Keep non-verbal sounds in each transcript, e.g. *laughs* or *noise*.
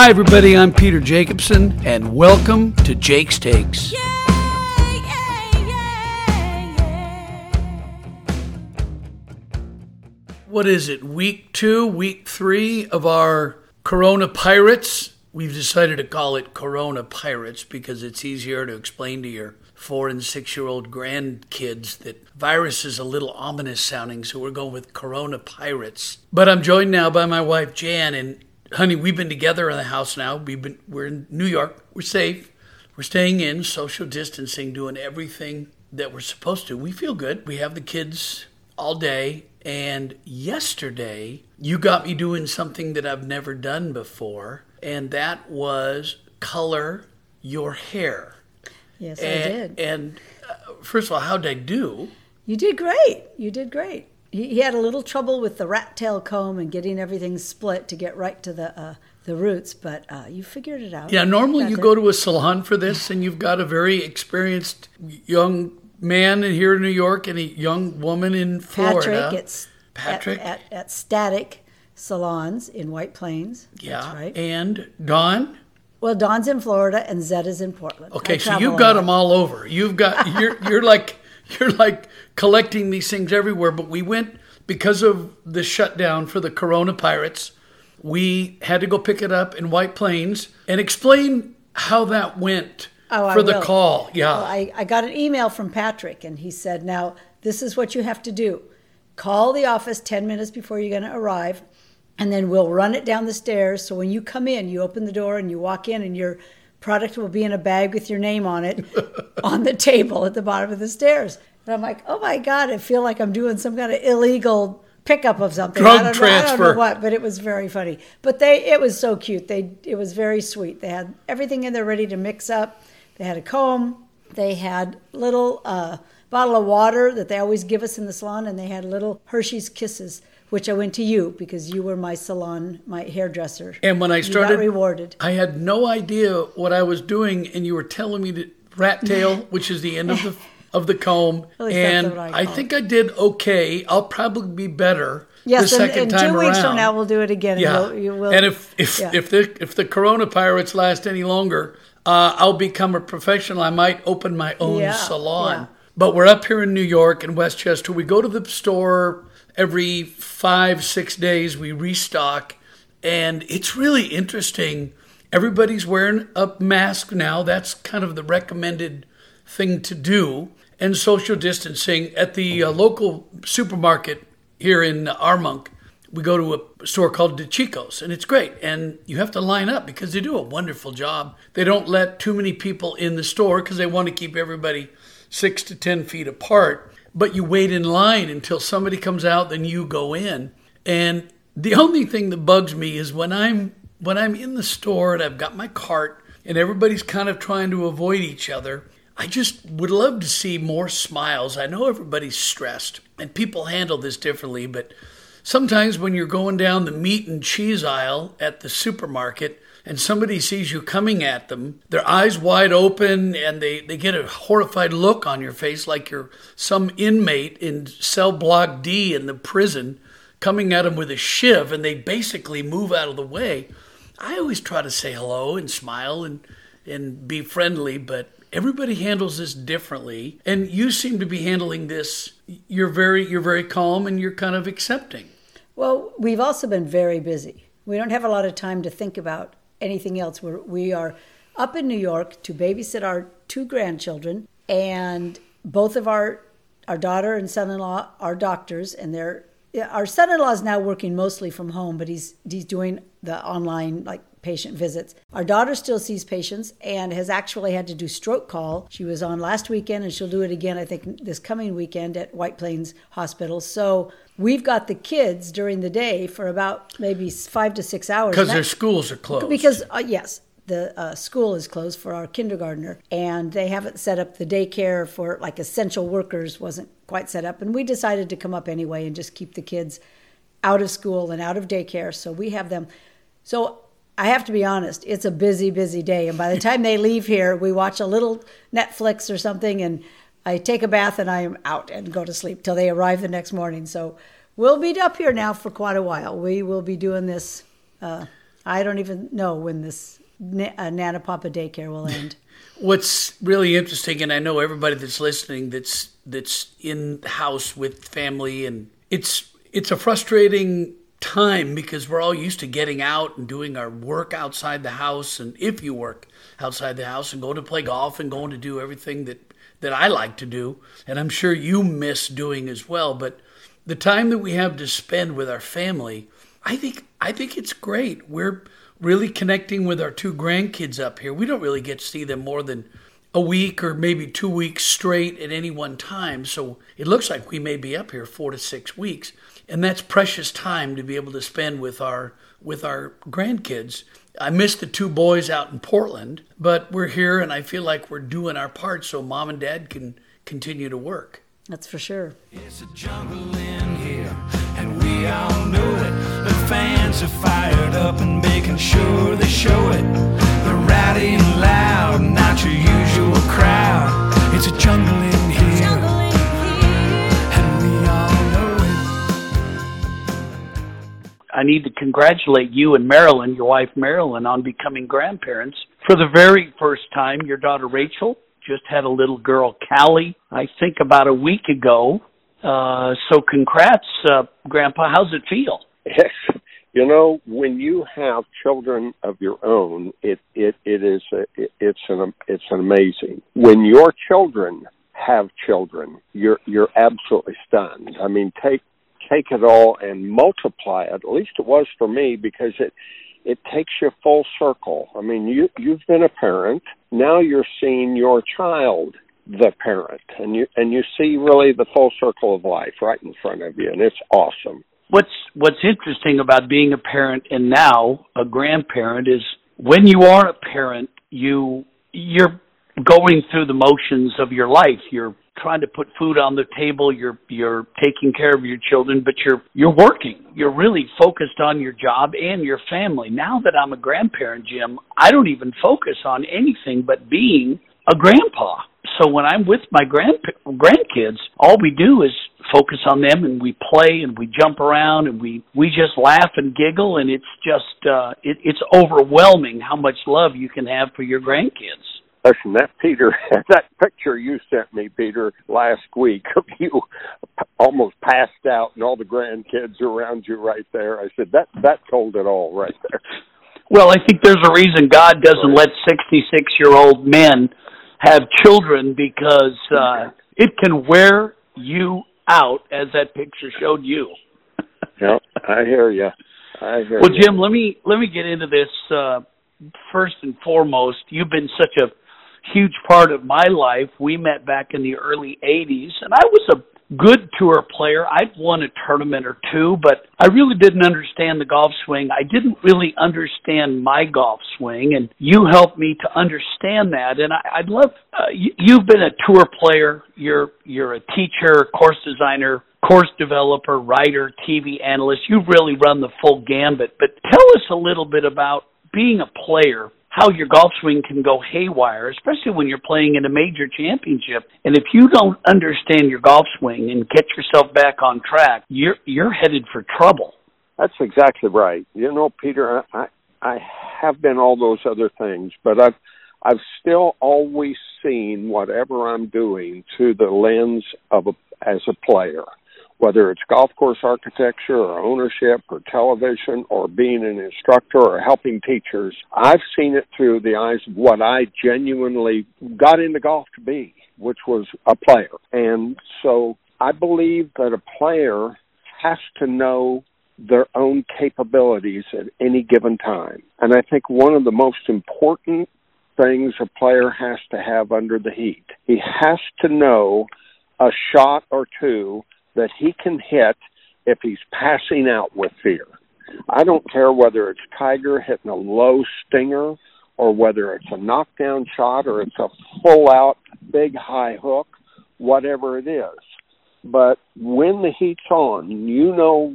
Hi, everybody. I'm Peter Jacobsen, and welcome to Jake's Takes. What is it? Week two, week three of our Corona Pirates. We've decided to call it Corona Pirates because it's easier to explain to your four and six year old grandkids that virus is a little ominous sounding, so we're going with Corona Pirates. But I'm joined now by my wife Jan, and honey, we've been together in the house now. We've been we're in New York. We're safe. We're staying in, social distancing, doing everything that we're supposed to. We feel good. We have the kids all day. And yesterday, you got me doing something that I've never done before, and that was color your hair. Yes, I did. And uh, first of all, how did I do? You did great. You did great. He, he had a little trouble with the rat tail comb and getting everything split to get right to the uh, the roots, but uh, you figured it out. Yeah, normally Got you go to a salon for this, and you've got a very experienced young man in here in New York and a young woman in Florida. Patrick. It's Patrick. at, at, at Static Salons in White Plains. yeah, That's right. and Dawn. Well, Don's in Florida and Zed is in Portland. Okay, I so you've got them all over. You've got *laughs* you're you're like you're like collecting these things everywhere. But we went because of the shutdown for the Corona Pirates. We had to go pick it up in White Plains and explain how that went Oh, I for the will. call. Yeah, Well, I, I got an email from Patrick, and he said, Now, this is what you have to do call the office 10 minutes before you're going to arrive, and then we'll run it down the stairs. So when you come in, you open the door and you walk in, and your product will be in a bag with your name on it *laughs* on the table at the bottom of the stairs. And I'm like, Oh my God, I feel like I'm doing some kind of illegal pickup of something. Drug I don't Know, I don't know what, but it was very funny. But they, it was so cute. They, it was very sweet. They had everything in there ready to mix up. They had a comb. They had little uh, bottle of water that they always give us in the salon, and they had little Hershey's Kisses, which I went to you because you were my salon, my hairdresser. And when I started, rewarded. I had no idea what I was doing, and you were telling me to rat tail, *laughs* which is the end of the of the comb. *laughs* At least that's and I I, think I did okay. I'll probably be better Yes, the and, second and time two weeks around. from now we'll do it again. yeah, and, we'll, you will, and if if yeah. if the if the Corona pirates last any longer, uh, I'll become a professional. I might open my own Yeah, salon. But we're up here in New York in Westchester. We go to the store every five, six days. We restock, and it's really interesting. Everybody's wearing a mask now. That's kind of the recommended thing to do. And social distancing at the uh, local supermarket here in Armonk. We go to a store called DeCicco's, and it's great. And you have to line up because they do a wonderful job. They don't let too many people in the store because they want to keep everybody six to 10 feet apart. But you wait in line until somebody comes out, then you go in. And the only thing that bugs me is when I'm when I'm in the store and I've got my cart and everybody's kind of trying to avoid each other. I just would love to see more smiles. I know everybody's stressed and people handle this differently, but sometimes when you're going down the meat and cheese aisle at the supermarket and somebody sees you coming at them, their eyes wide open and they, they get a horrified look on your face like you're some inmate in cell block D in the prison coming at them with a shiv and they basically move out of the way. I always try to say hello and smile and and be friendly, but everybody handles this differently. And you seem to be handling this. You're very you're very calm and you're kind of accepting. Well, we've also been very busy. We don't have a lot of time to think about anything else. We're, we are up in New York to babysit our two grandchildren, and both of our our daughter and son-in-law are doctors, and they're our son-in-law is now working mostly from home, but he's he's doing the online like patient visits. Our daughter still sees patients and has actually had to do stroke call. She was on last weekend and she'll do it again I think this coming weekend at White Plains Hospital. So we've got the kids during the day for about maybe 5 to 6 hours. Because their schools are closed. because uh, yes, the uh, school is closed for our kindergartner, and they haven't set up the daycare for like essential workers wasn't quite set up, and we decided to come up anyway and just keep the kids out of school and out of daycare, so we have them. So I have to be honest, it's a busy, busy day, and by the time they leave here, we watch a little Netflix or something, and I take a bath and I am out and go to sleep till they arrive the next morning. So we'll be up here now for quite a while. We will be doing this. Uh, I don't even know when this na- uh, Nana Papa daycare will end. *laughs* What's really interesting, and I know everybody that's listening that's that's in house with family, and it's it's a frustrating time because we're all used to getting out and doing our work outside the house, and if you work outside the house and going to play golf and going to do everything that that I like to do, and I'm sure you miss doing as well, but the time that we have to spend with our family, I think I think it's great. We're really connecting with our two grandkids up here. We don't really get to see them more than a week or maybe two weeks straight at any one time. So it looks like we may be up here four to six weeks, and that's precious time to be able to spend with our with our grandkids. I miss the two boys out in Portland, but we're here, and I feel like we're doing our part so mom and dad can continue to work. That's for sure. It's a jungle in here, and we all know it. The fans are fired up and making sure they show it. They're rowdy and loud, not your usual crowd. It's a jungle in here, and I need to congratulate you and Marilyn, your wife Marilyn, on becoming grandparents. For the very first time, your daughter Rachel just had a little girl, Callie, I think about a week ago. Uh, so congrats, uh, Grandpa. How's it feel? Yes, you know when you have children of your own, it it it is a, it, it's an it's an amazing. When your children have children, you're you're absolutely stunned. I mean, take take it all and multiply it. At least it was for me because it it takes you full circle. I mean, you you've been a parent. Now you're seeing your child the parent and you and you see really the full circle of life right in front of you and it's awesome. What's What's interesting about being a parent and now a grandparent is when you are a parent, you you're going through the motions of your life. You're trying to put food on the table. You're you're taking care of your children, but you're you're working. You're really focused on your job and your family. Now that I'm a grandparent, Jim, I don't even focus on anything but being a grandpa. So when I'm with my grand grandkids, all we do is focus on them and we play and we jump around and we we just laugh and giggle and it's just uh it, it's overwhelming how much love you can have for your grandkids. Listen, that Peter, *laughs* that picture you sent me, Peter, last week of you almost passed out and all the grandkids around you right there. I said that that told it all right there. Well, I think there's a reason God doesn't let 66 year old men have children because uh, it can wear you out, as that picture showed you. *laughs* Yeah, I hear you. I hear Well, you. Jim, let me let me get into this. Uh, first and foremost, you've been such a huge part of my life. We met back in the early '80s, and I was a good tour player. I'd won a tournament or two, but I really didn't understand the golf swing. I didn't really understand my golf swing, and you helped me to understand that. And I, I'd love uh, you, you've been a tour player. You're you're a teacher, course designer, course developer, writer, TV analyst. You've really run the full gambit. But tell us a little bit about being a player how your golf swing can go haywire, especially when you're playing in a major championship. And if you don't understand your golf swing and get yourself back on track, you're you're headed for trouble. That's exactly right. You know, Peter, I, I have been all those other things, but I've I've still always seen whatever I'm doing through the lens of a as a player, whether it's golf course architecture or ownership or television or being an instructor or helping teachers. I've seen it through the eyes of what I genuinely got into golf to be, which was a player. And so I believe that a player has to know their own capabilities at any given time. And I think one of the most important things a player has to have under the heat, he has to know a shot or two that he can hit if he's passing out with fear. I don't care whether it's Tiger hitting a low stinger or whether it's a knockdown shot or it's a full out big high hook, whatever it is. But when the heat's on, you know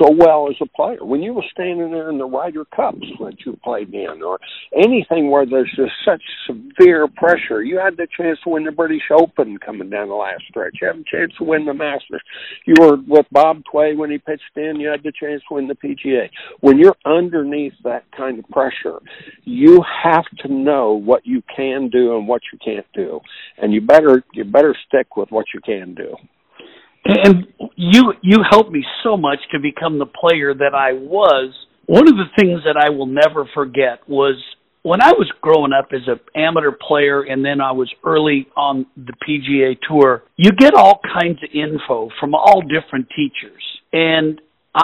so well as a player. When you were standing there in the Ryder Cups that you played in, or anything where there's just such severe pressure, you had the chance to win the British Open coming down the last stretch. You had a chance to win the Masters. You were with Bob Tway when he pitched in. You had the chance to win the PGA. When you're underneath that kind of pressure, you have to know what you can do and what you can't do, and you better you better stick with what you can do and you you helped me so much to become the player that I was. One of the things that I will never forget was when I was growing up as an amateur player and then I was early on the PGA tour, you get all kinds of info from all different teachers. And uh,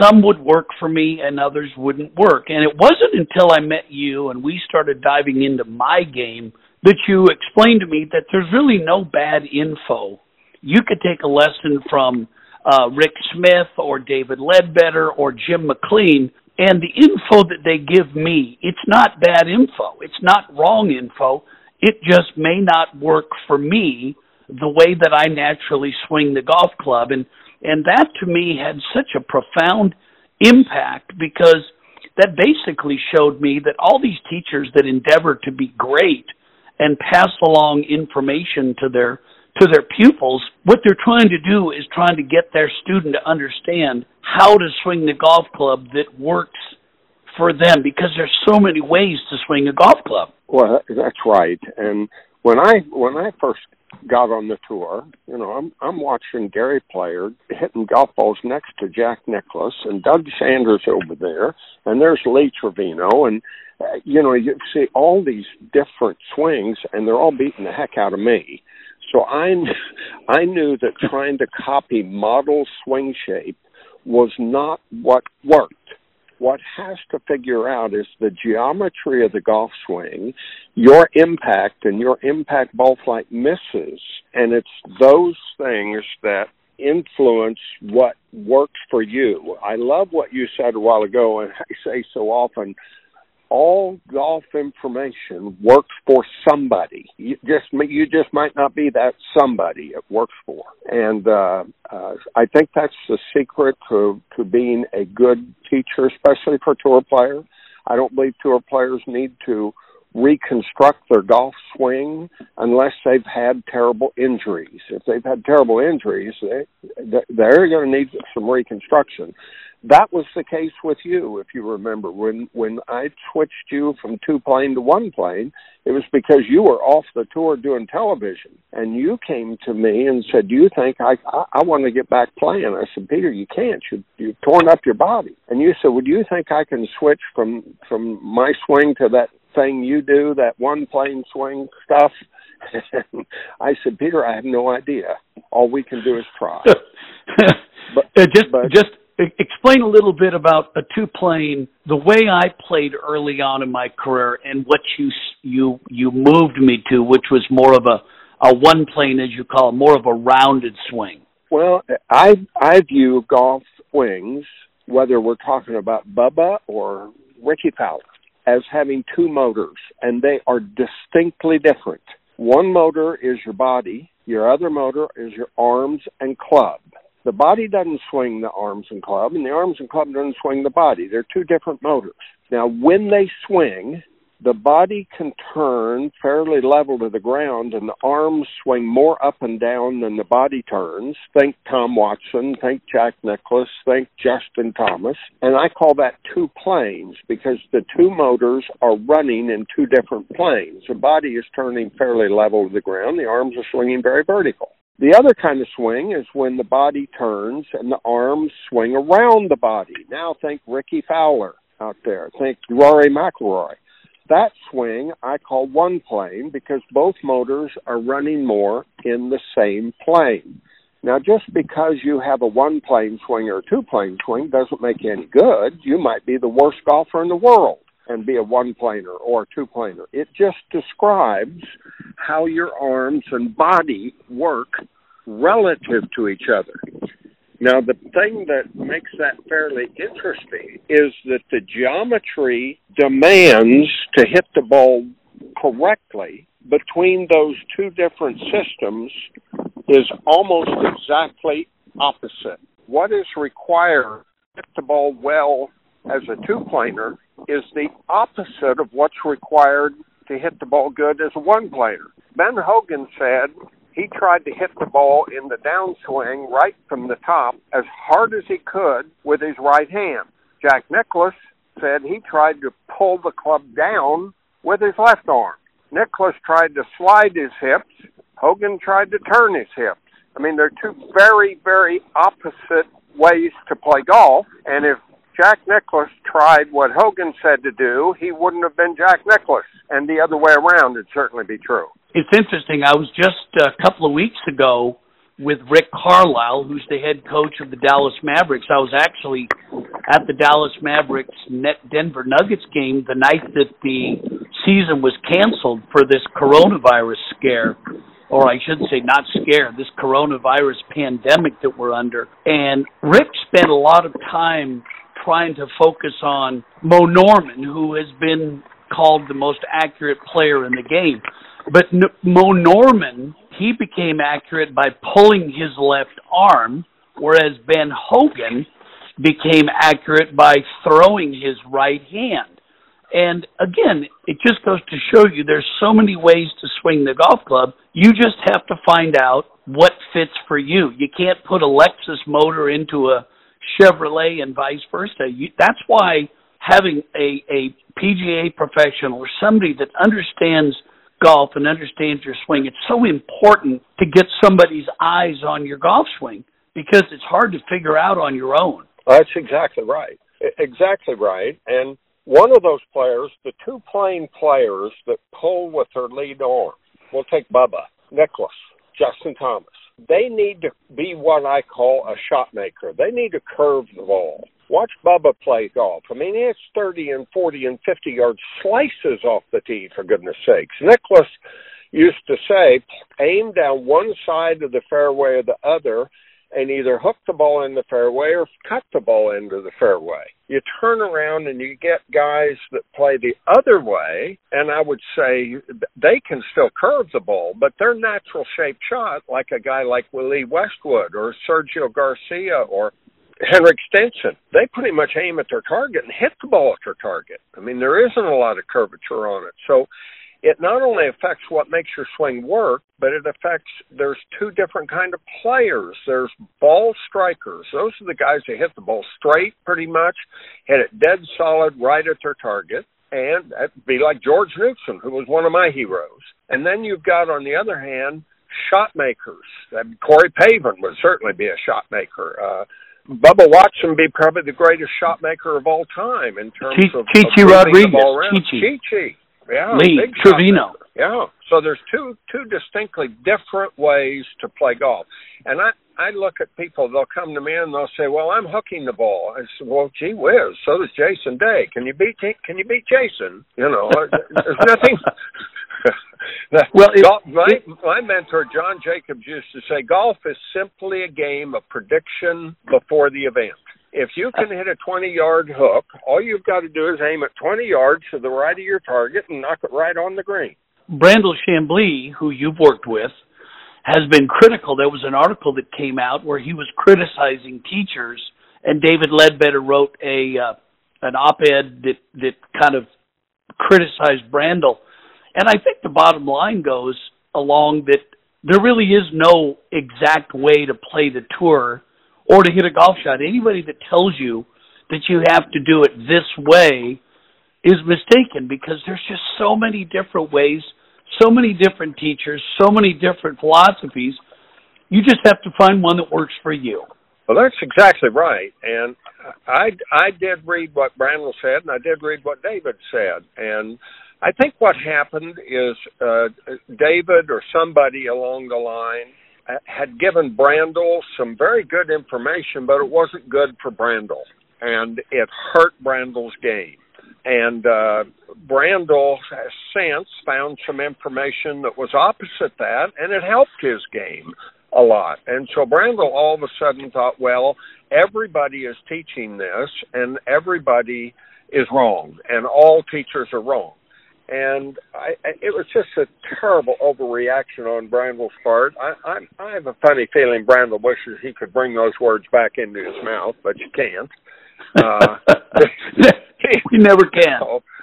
some would work for me and others wouldn't work. And it wasn't until I met you and we started diving into my game that you explained to me that there's really no bad info you could take a lesson from uh, Rick Smith or David Leadbetter or Jim McLean, and the info that they give me, it's not bad info. It's not wrong info. It just may not work for me the way that I naturally swing the golf club. And, and that to me had such a profound impact because that basically showed me that all these teachers that endeavor to be great and pass along information to their to their pupils, what they're trying to do is trying to get their student to understand how to swing the golf club that works for them because there's so many ways to swing a golf club. Well, that's right. And when I when I first got on the tour, you know, I'm I'm watching Gary Player hitting golf balls next to Jack Nicklaus and Doug Sanders over there, and there's Lee Trevino, and uh, you know, you see all these different swings, and they're all beating the heck out of me. So I, *laughs* I knew that trying to copy model swing shape was not what worked. What has to figure out is the geometry of the golf swing, your impact and your impact ball flight misses. And it's those things that influence what works for you. I love what you said a while ago, and *laughs* I say so often all golf information works for somebody. You just you just might not be that somebody it works for, and uh, uh, I think that's the secret to to being a good teacher, especially for tour players. I don't believe tour players need to reconstruct their golf swing unless they've had terrible injuries. If they've had terrible injuries, they, they're going to need some reconstruction. That was the case with you, if you remember. When when I switched you from two plane to one plane, it was because you were off the tour doing television, and you came to me and said, "Do you think I I, I want to get back playing?" I said, "Peter, you can't. You you've torn up your body." And you said, "Well, you think I can switch from from my swing to that thing you do, that one plane swing stuff?" *laughs* I said, "Peter, I have no idea. All we can do is try." *laughs* but uh, just but, just explain a little bit about a two plane the way i played early on in my career and what you you you moved me to which was more of a a one plane as you call it more of a rounded swing well i i view golf swings whether we're talking about bubba or rickie fowler as having two motors and they are distinctly different one motor is your body your other motor is your arms and club the body doesn't swing the arms and club, and the arms and club doesn't swing the body. They're two different motors. Now, when they swing, the body can turn fairly level to the ground, and the arms swing more up and down than the body turns. Think Tom Watson, think Jack Nicklaus, think Justin Thomas. And I call that two planes because the two motors are running in two different planes. The body is turning fairly level to the ground, the arms are swinging very vertical. The other kind of swing is when the body turns and the arms swing around the body. Now think Rickie Fowler out there. Think Rory McIlroy. That swing I call one plane because both motors are running more in the same plane. Now, just because you have a one plane swing or a two plane swing doesn't make you any good. You might be the worst golfer in the world and be a one planer or a two planer. It just describes how your arms and body work relative to each other. Now, the thing that makes that fairly interesting is that the geometry demands to hit the ball correctly between those two different systems is almost exactly opposite. What is required to hit the ball well as a two planer is the opposite of what's required to hit the ball good as a one planer. Ben Hogan said he tried to hit the ball in the downswing right from the top as hard as he could with his right hand. Jack Nicklaus said he tried to pull the club down with his left arm. Nicklaus tried to slide his hips. Hogan tried to turn his hips. I mean, they're two very, very opposite ways to play golf. And if Jack Nicklaus tried what Hogan said to do, he wouldn't have been Jack Nicklaus. And the other way around it'd certainly be true. It's interesting. I was just a couple of weeks ago with Rick Carlisle, who's the head coach of the Dallas Mavericks. I was actually at the Dallas Mavericks Denver Nuggets game the night that the season was canceled for this coronavirus scare. Or I should say, not scare, this coronavirus pandemic that we're under. And Rick spent a lot of time trying to focus on Moe Norman, who has been called the most accurate player in the game. But Moe Norman, he became accurate by pulling his left arm, whereas Ben Hogan became accurate by throwing his right hand. And again, it just goes to show you there's so many ways to swing the golf club. You just have to find out what fits for you. You can't put a Lexus motor into a Chevrolet and vice versa. You, that's why having a, a PGA professional or somebody that understands golf and understands your swing, it's so important to get somebody's eyes on your golf swing because it's hard to figure out on your own. That's exactly right. Exactly right. And one of those players, the two playing players that pull with their lead arm, we'll take Bubba, Nicklaus, Justin Thomas they need to be what I call a shot maker. They need to curve the ball. Watch Bubba play golf. I mean, it's 30 and 40 and 50 yard slices off the tee, for goodness sakes. Nicklaus used to say, aim down one side of the fairway or the other and either hook the ball in the fairway or cut the ball into the fairway. You turn around and you get guys that play the other way, and I would say they can still curve the ball, but their natural shape shot, like a guy like Willie Westwood or Sergio Garcia or Henrik Stenson, they pretty much aim at their target and hit the ball at their target. I mean, there isn't a lot of curvature on it. So it not only affects what makes your swing work, but it affects there's two different kind of players. There's ball strikers. Those are the guys that hit the ball straight pretty much, hit it dead solid right at their target. And that'd be like George Knudson, who was one of my heroes. And then you've got on the other hand, shot makers. Corey Pavin would certainly be a shot maker. Uh, Bubba Watson be probably the greatest shot maker of all time in terms Ch- of, Chi Chi of Rodriguez. the ball around. Chi Chi. Chichi. Yeah, Lee Trevino. Yeah. So there's two two distinctly different ways to play golf. And I I look at people, they'll come to me and they'll say, "Well, I'm hooking the ball." I said, "Well, gee whiz, so does Jason Day. Can you beat Can you beat Jason? You know, there's *laughs* nothing." *laughs* well, it, golf, my it, my mentor John Jacobs used to say, "Golf is simply a game of prediction before the event." If you can hit a 20 yard hook, all you've got to do is aim at 20 yards to the right of your target and knock it right on the green. Brandel Chamblee, who you've worked with, has been critical. There was an article that came out where he was criticizing teachers, and David Leadbetter wrote a uh, an op-ed that that kind of criticized Brandel. And I think the bottom line goes along that there really is no exact way to play the tour or to hit a golf shot. Anybody that tells you that you have to do it this way is mistaken because there's just so many different ways, so many different teachers, so many different philosophies. You just have to find one that works for you. Well, that's exactly right. And I I did read what Brandel said, and I did read what David said, and I think what happened is uh, David or somebody along the line had given Brandel some very good information, but it wasn't good for Brandel, and it hurt Brandel's game. And uh, Brandel has since found some information that was opposite that, and it helped his game a lot. And so Brandel all of a sudden thought, well, everybody is teaching this, and everybody is wrong, and all teachers are wrong. And I, it was just a terrible overreaction on Brandel's part. I, I, I have a funny feeling Brandel wishes he could bring those words back into his mouth, but you can't. *laughs* Uh, we never can. *laughs*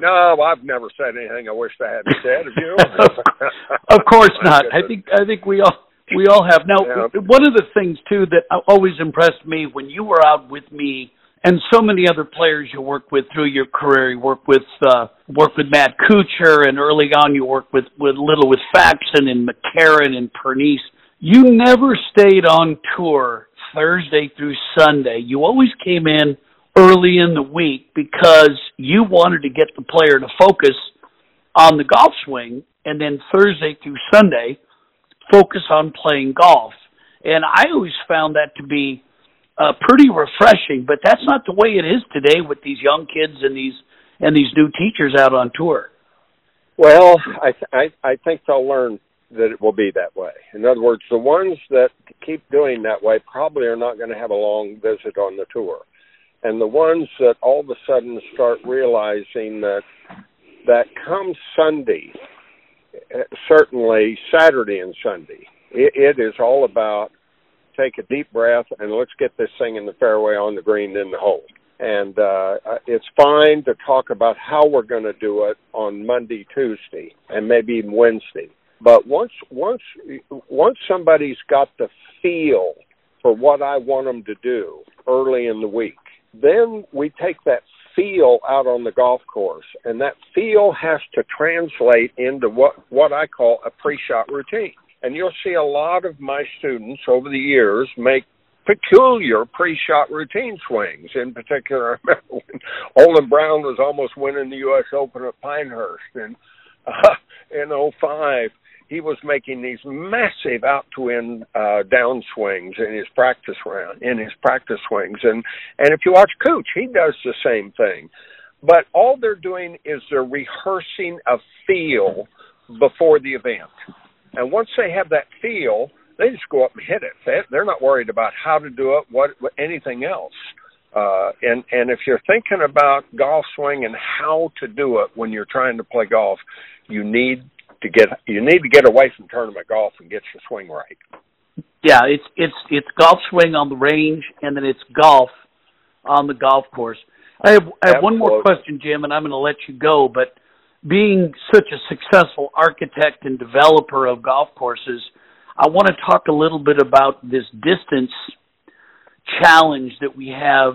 No, I've never said anything I wish I hadn't said. Have you? *laughs* of course not. I think I think we all we all have. Now, yeah. one of the things too that always impressed me when you were out with me and so many other players you work with through your career. You work with uh, work with Matt Kuchar, and early on you work with with little with Faxon and McCarron and Pernice. You never stayed on tour Thursday through Sunday. You always came in early in the week because you wanted to get the player to focus on the golf swing, and then Thursday through Sunday focus on playing golf. And I always found that to be uh, pretty refreshing. But that's not the way it is today with these young kids and these and these new teachers out on tour. Well, I th- I, I think they'll learn that it will be that way. In other words, the ones that keep doing that way probably are not going to have a long visit on the tour, and the ones that all of a sudden start realizing that that come Sunday, uh, certainly Saturday and Sunday, it, it is all about take a deep breath and let's get this thing in the fairway on the green in the hole. And uh, it's fine to talk about how we're going to do it on Monday, Tuesday, and maybe even Wednesday. But once once once somebody's got the feel for what I want them to do early in the week, then we take that feel out on the golf course, and that feel has to translate into what what I call a pre-shot routine. And you'll see a lot of my students over the years make peculiar pre-shot routine swings. In particular, *laughs* I remember when Olin Browne was almost winning the U.S. Open at Pinehurst in uh, *laughs* in '05. He was making these massive out to in uh, down swings in his practice round, in his practice swings, and and if you watch Cooch, he does the same thing. But all they're doing is they're rehearsing a feel before the event and once they have that feel, they just go up and hit it. They're not worried about how to do it, what, anything else. Uh, and and if you're thinking about golf swing and how to do it when you're trying to play golf, you need to get you need to get away from tournament golf and get your swing right. Yeah, it's it's it's golf swing on the range, and then it's golf on the golf course. I have I have one more question, Jim, and I'm going to let you go. But being such a successful architect and developer of golf courses, I want to talk a little bit about this distance challenge that we have,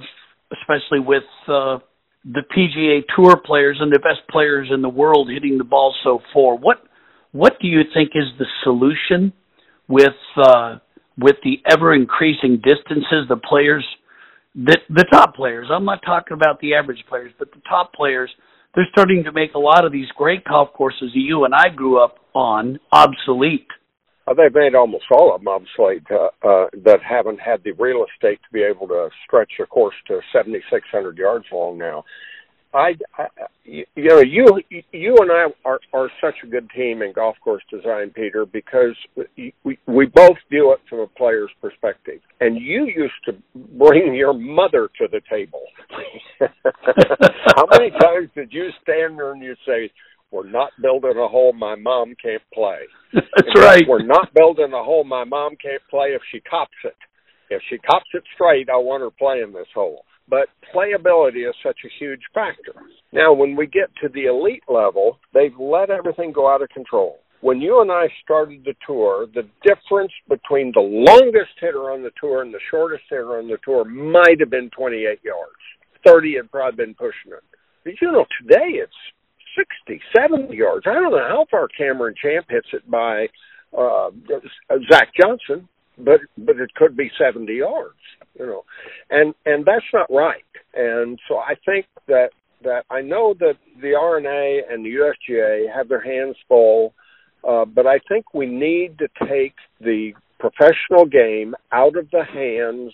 especially with uh, the PGA Tour players and the best players in the world hitting the ball so far. What what do you think is the solution with uh, with the ever increasing distances? The players, the the top players. I'm not talking about the average players, but the top players they're starting to make a lot of these great golf courses that you and I grew up on obsolete. Uh, they've made almost all of them obsolete uh, uh, that haven't had the real estate to be able to stretch a course to 7,600 yards long now. I, I you know you you and I are are such a good team in golf course design, Peter, because we we both view it from a player's perspective. And you used to bring your mother to the table. *laughs* How many times *laughs* did you stand there and you say, "We're not building a hole my mom can't play." *laughs* That's right. We're not building a hole my mom can't play if she cops it. If she cops it straight, I want her playing this hole but playability is such a huge factor. Now, when we get to the elite level, they've let everything go out of control. When you and I started the tour, the difference between the longest hitter on the tour and the shortest hitter on the tour might have been 28 yards. 30 had probably been pushing it. You know, today it's 60, 70 yards. I don't know how far Cameron Champ hits it by uh, Zach Johnson, but but it could be 70 yards you know, and and that's not right. And so I think that that I know that the R&A and the USGA have their hands full, uh, but I think we need to take the professional game out of the hands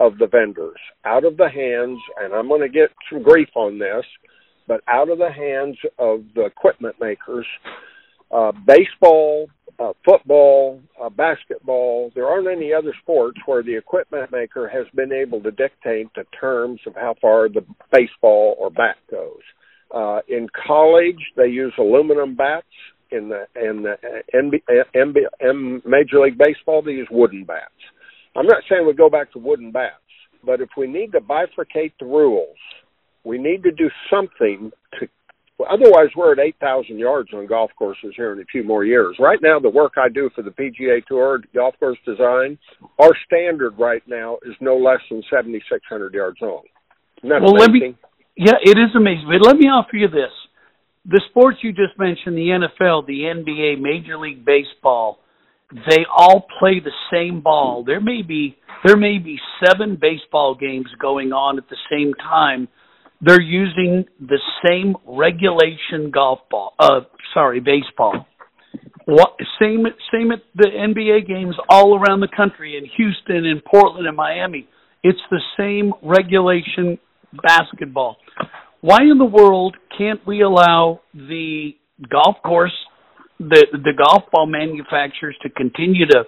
of the vendors, out of the hands, and I'm going to get some grief on this, but out of the hands of the equipment makers. Uh, baseball, uh, football, uh, basketball. There aren't any other sports where the equipment maker has been able to dictate the terms of how far the baseball or bat goes. Uh, in college, they use aluminum bats. In the in the NBA, NBA, Major League Baseball, they use wooden bats. I'm not saying we go back to wooden bats, but if we need to bifurcate the rules, we need to do something to otherwise we're at 8,000 yards on golf courses here in a few more years. Right now, the work I do for the PGA Tour golf course design, our standard right now is no less than 7,600 yards long. well, amazing? let me. Yeah, it is amazing. But let me offer you this: the sports you just mentioned, the NFL, the NBA, Major League Baseball, they all play the same ball. There may be there may be seven baseball games going on at the same time they're using the same regulation golf ball. Uh, sorry, baseball. What, same same at the NBA games all around the country in Houston, in Portland, and Miami. It's the same regulation basketball. Why in the world can't we allow the golf course, the the golf ball manufacturers to continue to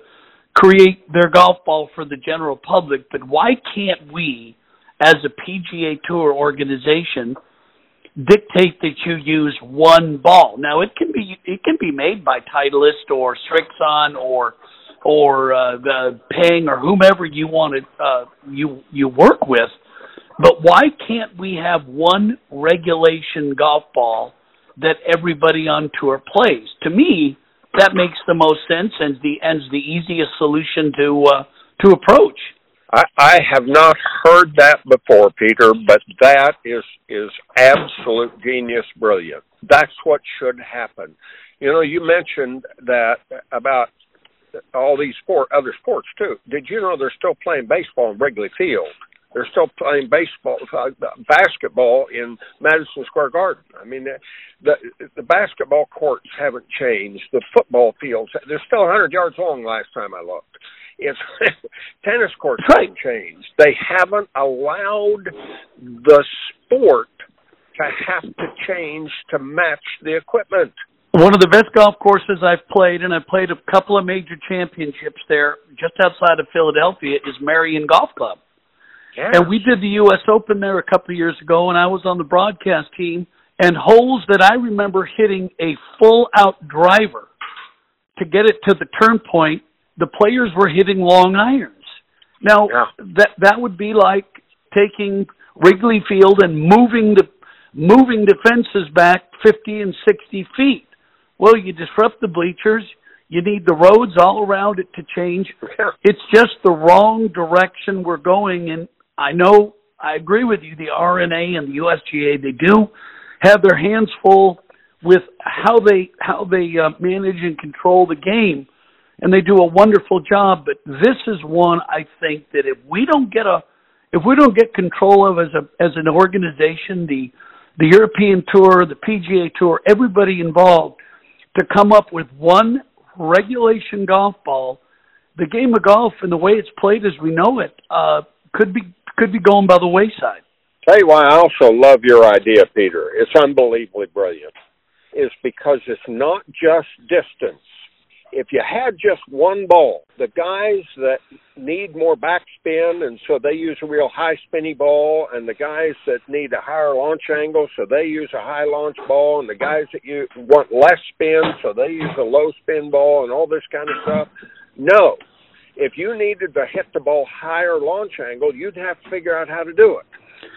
create their golf ball for the general public, but why can't we as a PGA Tour organization dictate that you use one ball. Now it can be it can be made by Titleist or Srixon or or uh, the Ping or whomever you want to uh, you you work with. But why can't we have one regulation golf ball that everybody on tour plays? To me, that makes the most sense and the and the easiest solution to uh, to approach. I, I have not heard that before, Peter, but that is is absolute genius, brilliant. That's what should happen. You know, you mentioned that about all these sport, other sports too. Did you know they're still playing baseball in Wrigley Field? They're still playing baseball, uh, basketball in Madison Square Garden. I mean, the, the the basketball courts haven't changed. The football fields, they're still 100 yards long. Last time I looked it's *laughs* tennis courts haven't changed. They haven't allowed the sport to have to change to match the equipment. One of the best golf courses I've played, and I've played a couple of major championships there, just outside of Philadelphia, is Merion Golf Club. And we did the U.S. Open there a couple of years ago, and I was on the broadcast team. And holes that I remember hitting a full out driver to get it to the turn point the players were hitting long irons. Now yeah. that that would be like taking Wrigley Field and moving the moving the fences back 50 and 60 feet. Well, you disrupt the bleachers. You need the roads all around it to change. It's just the wrong direction we're going. And I know I agree with you. The R&A and the USGA they do have their hands full with how they how they uh, manage and control the game and they do a wonderful job. But this is one I think that if we don't get a if we don't get control of as a as an organization, the the European Tour, the PGA Tour, everybody involved, to come up with one regulation golf ball, the game of golf and the way it's played as we know it uh, could be could be going by the wayside. Tell you why I also love your idea, Peter. It's unbelievably brilliant. Is because it's not just distance if you had just one ball, the guys that need more backspin and so they use a real high spinny ball, and the guys that need a higher launch angle, so they use a high launch ball, and the guys that you want less spin, so they use a low spin ball, and all this kind of stuff. No, if you needed to hit the ball higher launch angle, you'd have to figure out how to do it.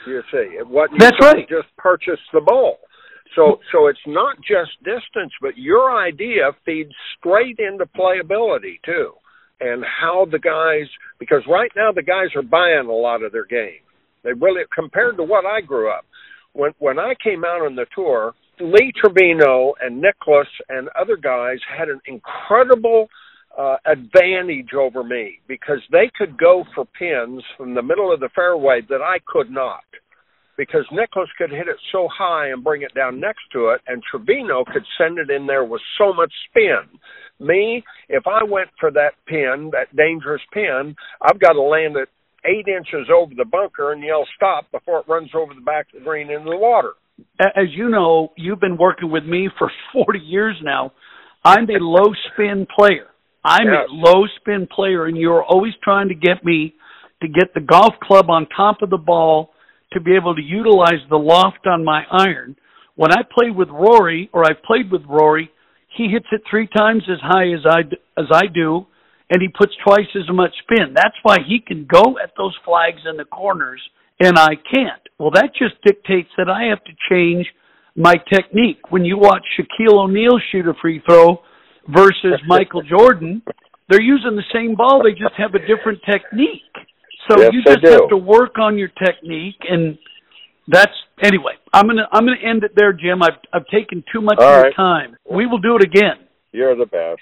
You see, what you That's right. Just purchase the ball. So so it's not just distance, but your idea feeds straight into playability too, and how the guys because right now the guys are buying a lot of their game. They really compared to what I grew up. When when I came out on the tour, Lee Trevino and Nicklaus and other guys had an incredible uh, advantage over me because they could go for pins from the middle of the fairway that I could not because Nicklaus could hit it so high and bring it down next to it, and Trevino could send it in there with so much spin. Me, if I went for that pin, that dangerous pin, I've got to land it eight inches over the bunker and yell stop before it runs over the back of the green into the water. As you know, you've been working with me for *laughs* 40 years now. I'm a low spin player. I'm yes. a low spin player, and you're always trying to get me to get the golf club on top of the ball to be able to utilize the loft on my iron. when I play with Rory, or I've played with Rory, he hits it three times as high as I as I do, and he puts twice as much spin. That's why he can go at those flags in the corners, and I can't. Well, that just dictates that I have to change my technique. When you watch Shaquille O'Neal shoot a free throw versus Michael Jordan, they're using the same ball. They just have a different technique. So Yes, you just have to work on your technique, and that's anyway. I'm gonna I'm gonna end it there, Jim. I've I've taken too much All of your right. time. We will do it again. You're the best.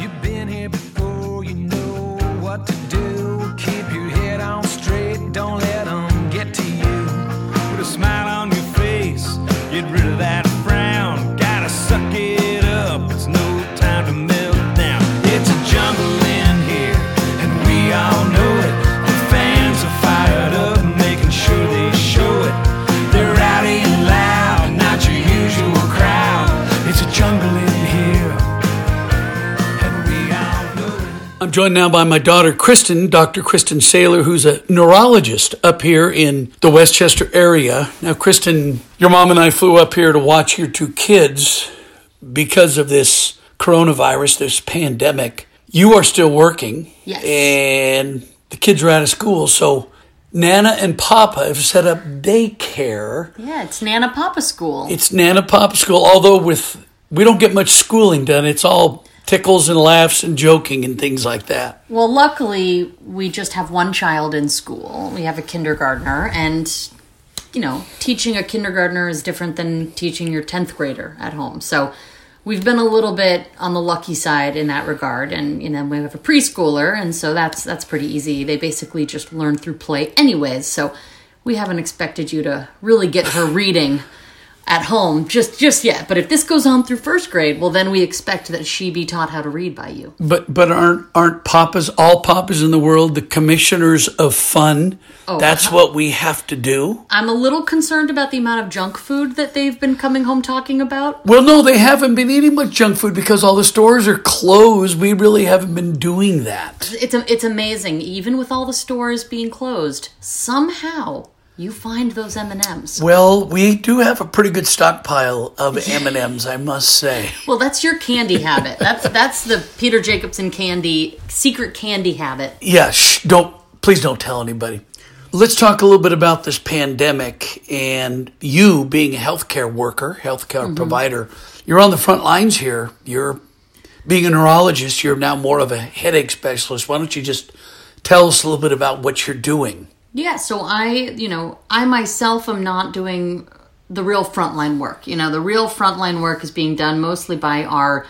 You've been here before, you know what to do. Keep your head on straight, don't let get rid of that joined now by my daughter, Kristen, Dr. Kristen Saylor, who's a neurologist up here in the Westchester area. Now, Kristen, your mom and I flew up here to watch your two kids because of this coronavirus, this pandemic. You are still working. Yes. And the kids are out of school. So, Nana and Papa have set up daycare. Yeah, it's Nana Papa School. It's Nana Papa School, although with we don't get much schooling done. It's all tickles and laughs and joking and things like that. well, luckily, we just have one child in school. We have a kindergartner, and, you know, teaching a kindergartner is different than teaching your 10th grader at home. So we've been a little bit on the lucky side in that regard. And, you know, we have a preschooler, and so that's, that's pretty easy. They basically just learn through play, anyways. So we haven't expected you to really get her reading at home just just yet but if this goes on through first grade well then we expect that she be taught how to read by you But but aren't aren't papas all papas in the world the commissioners of fun? Oh, That's uh-huh. what we have to do. i'm a little concerned about the amount of junk food that they've been coming home talking about Well, no, they haven't been eating much junk food because all the stores are closed. We really haven't been doing that. it's it's amazing even with all the stores being closed somehow you find those m&ms Well, we do have a pretty good stockpile of *laughs* M and M's, I must say. well that's your candy habit that's that's the peter jacobsen candy secret candy habit Yeah, shh, don't please don't tell anybody. Let's talk a little bit about this pandemic and you being a healthcare worker, healthcare mm-hmm. provider. You're on the front lines here. You're being a neurologist. You're now more of a headache specialist. Why don't you just tell us a little bit about what you're doing? Yeah, so I, you know, I myself am not doing the real frontline work. You know, the real frontline work is being done mostly by our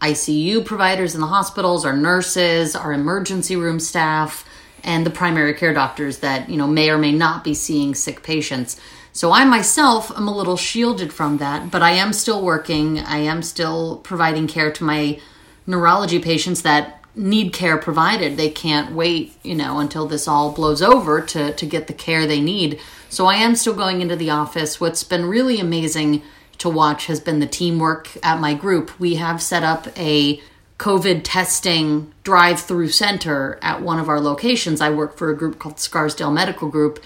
ICU providers in the hospitals, our nurses, our emergency room staff, and the primary care doctors that, you know, may or may not be seeing sick patients. So I myself am a little shielded from that, but I am still working. I am still providing care to my neurology patients that need care provided. They can't wait, you know, until this all blows over to, to get the care they need. So I am still going into the office. What's been really amazing to watch has been the teamwork at my group. We have set up a COVID testing drive through center at one of our locations. I work for a group called Scarsdale Medical Group.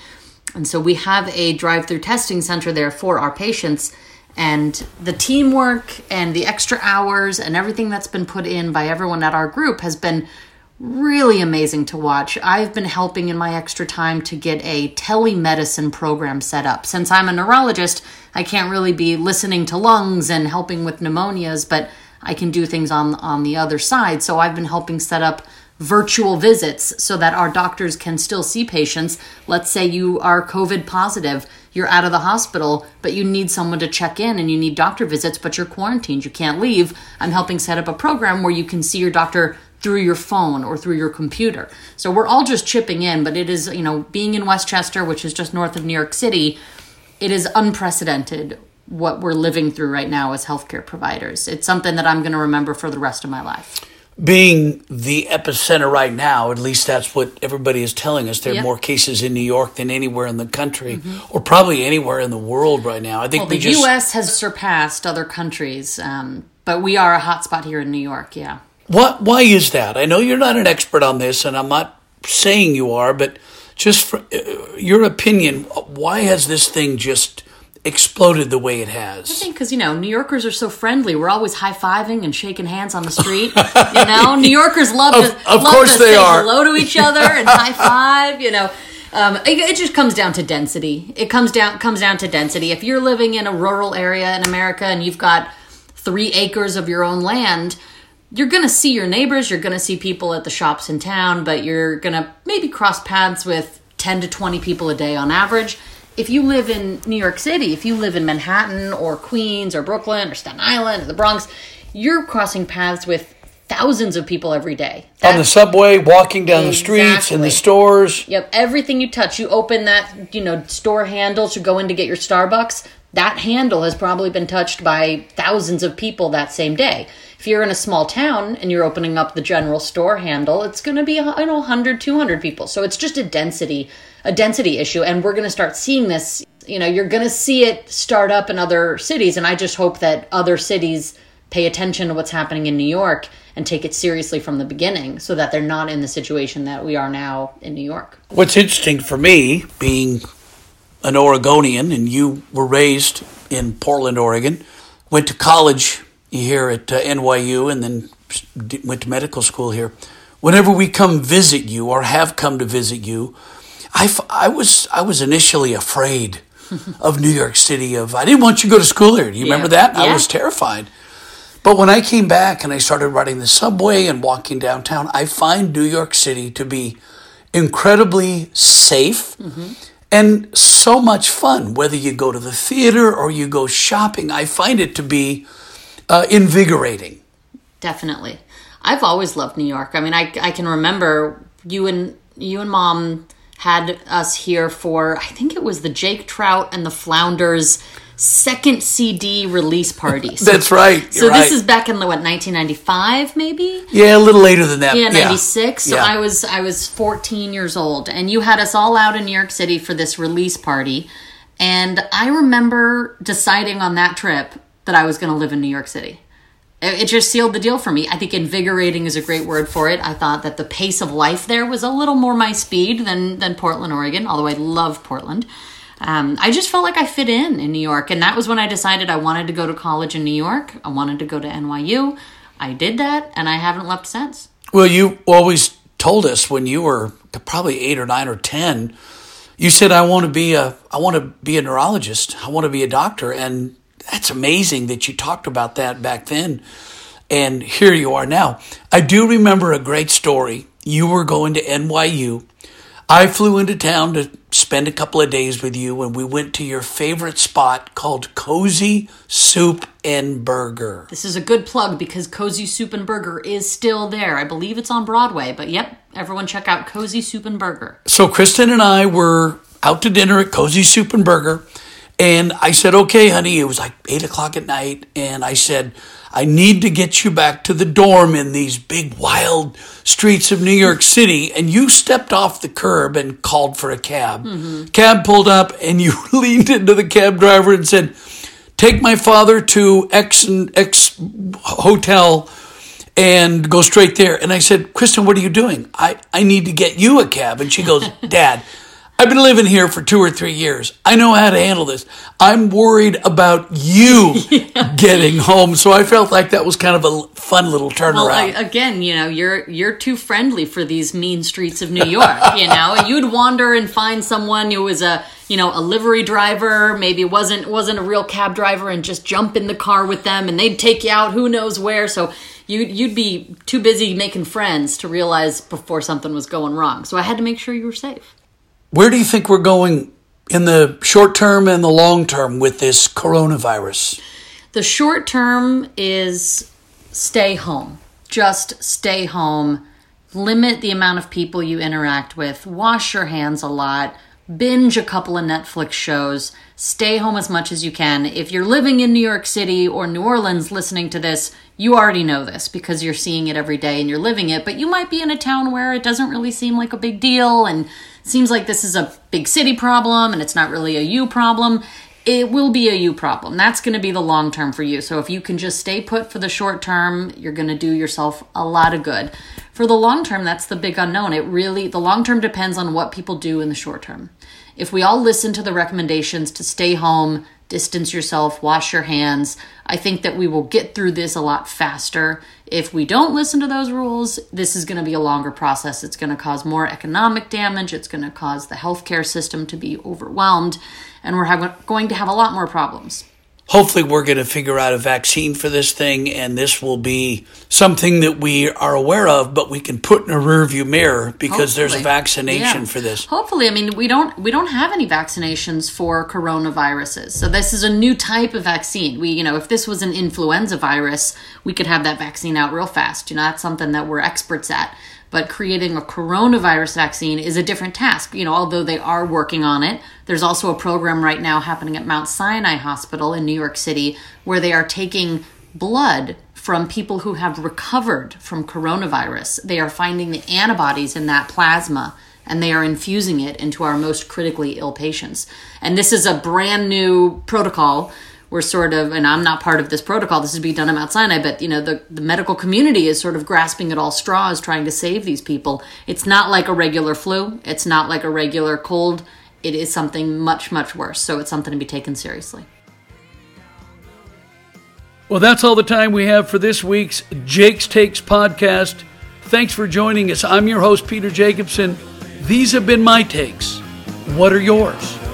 And so we have a drive through testing center there for our patients. And the teamwork and the extra hours and everything that's been put in by everyone at our group has been really amazing to watch. I've been helping in my extra time to get a telemedicine program set up. Since I'm a neurologist, I can't really be listening to lungs and helping with pneumonias, but I can do things on on the other side. So I've been helping set up virtual visits so that our doctors can still see patients. Let's say you are COVID positive, you're out of the hospital, but you need someone to check in and you need doctor visits, but you're quarantined, you can't leave. I'm helping set up a program where you can see your doctor through your phone or through your computer. So we're all just chipping in, but it is, you know, being in Westchester, which is just north of New York City, it is unprecedented what we're living through right now as healthcare providers. It's something that I'm going to remember for the rest of my life. Being the epicenter right now, at least that's what everybody is telling us. There are more cases in New York than anywhere in the country, or probably anywhere in the world right now. I think Well, the just U.S. has surpassed other countries, um, but we are a hotspot here in New York. Yeah. What? Why is that? I know you're not an expert on this, and I'm not saying you are, but just for uh, your opinion, why has this thing just exploded the way it has? I think because you know New Yorkers are so friendly. We're always high fiving and shaking hands on the street. you *laughs* know, New Yorkers love Of- to of love course to they say are. hello to each *laughs* other and high five. You know, um, it, it just comes down to density. It comes down comes down to density. If you're living in a rural area in America and you've got three acres of your own land. You're gonna see your neighbors. You're gonna see people at the shops in town, but you're gonna maybe cross paths with ten to twenty people a day on average if you live in New York City, if you live in Manhattan or Queens or Brooklyn or Staten Island or the Bronx, you're crossing paths with thousands of people every day. On the subway, walking down the streets, in the stores. Yep, everything you touch, you open that, you know, store handle to go in to get your Starbucks. That handle has probably been touched by thousands of people that same day. If you're in a small town and you're opening up the general store handle, it's going to be, you know, 100, 200 people. So it's just a density, a density issue. And we're going to start seeing this, you know, you're going to see it start up in other cities. And I just hope that other cities pay attention to what's happening in New York and take it seriously from the beginning so that they're not in the situation that we are now in New York. What's interesting for me, being an Oregonian, and you were raised in Portland, Oregon, went to college here at uh, NYU, and then went to medical school here. Whenever we come visit you or have come to visit you, I, f- I was I was initially afraid *laughs* of New York City. Of I didn't want you to go to school here. Do you remember that? I was terrified. But when I came back and I started riding the subway and walking downtown, I find New York City to be incredibly safe and so much fun. Whether you go to the theater or you go shopping, I find it to be uh, invigorating. Definitely. I've always loved New York. I mean, I, I can remember you and you and mom had us here for I think it was the Jake Trout and the Flounders second CD release party. *laughs* So, That's right. So right. this is back in the what 1995 maybe? yeah, a little later than that. Yeah, 96. So Yeah. I was I was 14 years old and you had us all out in New York City for this release party. And I remember deciding on that trip that I was going to live in New York City. It it just sealed the deal for me. I think invigorating is a great word for it. I thought that the pace of life there was a little more my speed than than Portland, Oregon, although I love Portland. Um, I just felt like I fit in in New York, and that was when I decided I wanted to go to college in New York. I wanted to go to NYU. I did that, and I haven't left since. Well, you always told us when you were probably eight or nine or ten, you said, "I want to be a, I want to be a neurologist. I want to be a doctor." And that's amazing that you talked about that back then, and here you are now. I do remember a great story. You were going to NYU. I flew into town to spend a couple of days with you, and we went to your favorite spot called Cozy Soup and Burger. This is a good plug because Cozy Soup and Burger is still there. I believe it's on Broadway, but yep, everyone check out Cozy Soup and Burger. So Kristen and I were out to dinner at Cozy Soup and Burger, and I said, "Okay, honey." It was like eight o'clock at night, and I said, "I need to get you back to the dorm in these big wild streets of New York City." And you stepped off the curb and called for a cab. Mm-hmm. Cab pulled up, and you *laughs* leaned into the cab driver and said, "Take my father to X and X hotel." and go straight there. And I said, Kristen, what are you doing? I, I need to get you a cab. And she goes, *laughs* Dad, I've been living here for two or three years. I know how to handle this. I'm worried about you *laughs* getting home. So I felt like that was kind of a fun little turnaround. Well, I, again, you know, you're you're too friendly for these mean streets of New York. You know, *laughs* you'd wander and find someone who was a you know a livery driver, maybe wasn't wasn't a real cab driver, and just jump in the car with them, and they'd take you out who knows where. So you you'd be too busy making friends to realize before something was going wrong. So I had to make sure you were safe. Where do you think we're going in the short term and the long term with this coronavirus? The short term is stay home. Just stay home. Limit the amount of people you interact with. Wash your hands a lot. Binge a couple of Netflix shows. Stay home as much as you can. If you're living in New York City or New Orleans listening to this, you already know this because you're seeing it every day and you're living it. But you might be in a town where it doesn't really seem like a big deal and seems like this is a big city problem and it's not really a you problem it will be a you problem. That's going to be the long term for you. So if you can just stay put for the short term, you're going to do yourself a lot of good. For the long term, that's the big unknown. It really, the long term depends on what people do in the short term. If we all listen to the recommendations to stay home, distance yourself, wash your hands, I think that we will get through this a lot faster. If we don't listen to those rules, this is going to be a longer process. It's going to cause more economic damage. It's going to cause the healthcare system to be overwhelmed, and we're have, going to have a lot more problems hopefully we're going to figure out a vaccine for this thing and this will be something that we are aware of but we can put in a rearview mirror because hopefully. there's a vaccination yeah. for this. Hopefully i mean we don't we don't have any vaccinations for coronaviruses. So this is a new type of vaccine. We you know if this was an influenza virus we could have that vaccine out real fast. You know that's something that we're experts at but creating a coronavirus vaccine is a different task. You know, although they are working on it, there's also a program right now happening at Mount Sinai Hospital in New York City where they are taking blood from people who have recovered from coronavirus. They are finding the antibodies in that plasma and they are infusing it into our most critically ill patients. And this is a brand new protocol we're sort of, and I'm not part of this protocol. This is being done at Mount Sinai, but you know, the, the medical community is sort of grasping at all straws, trying to save these people. It's not like a regular flu. It's not like a regular cold. It is something much, much worse. So it's something to be taken seriously. Well, that's all the time we have for this week's Jake's Takes podcast. Thanks for joining us. I'm your host, Peter Jacobsen. These have been my takes. What are yours?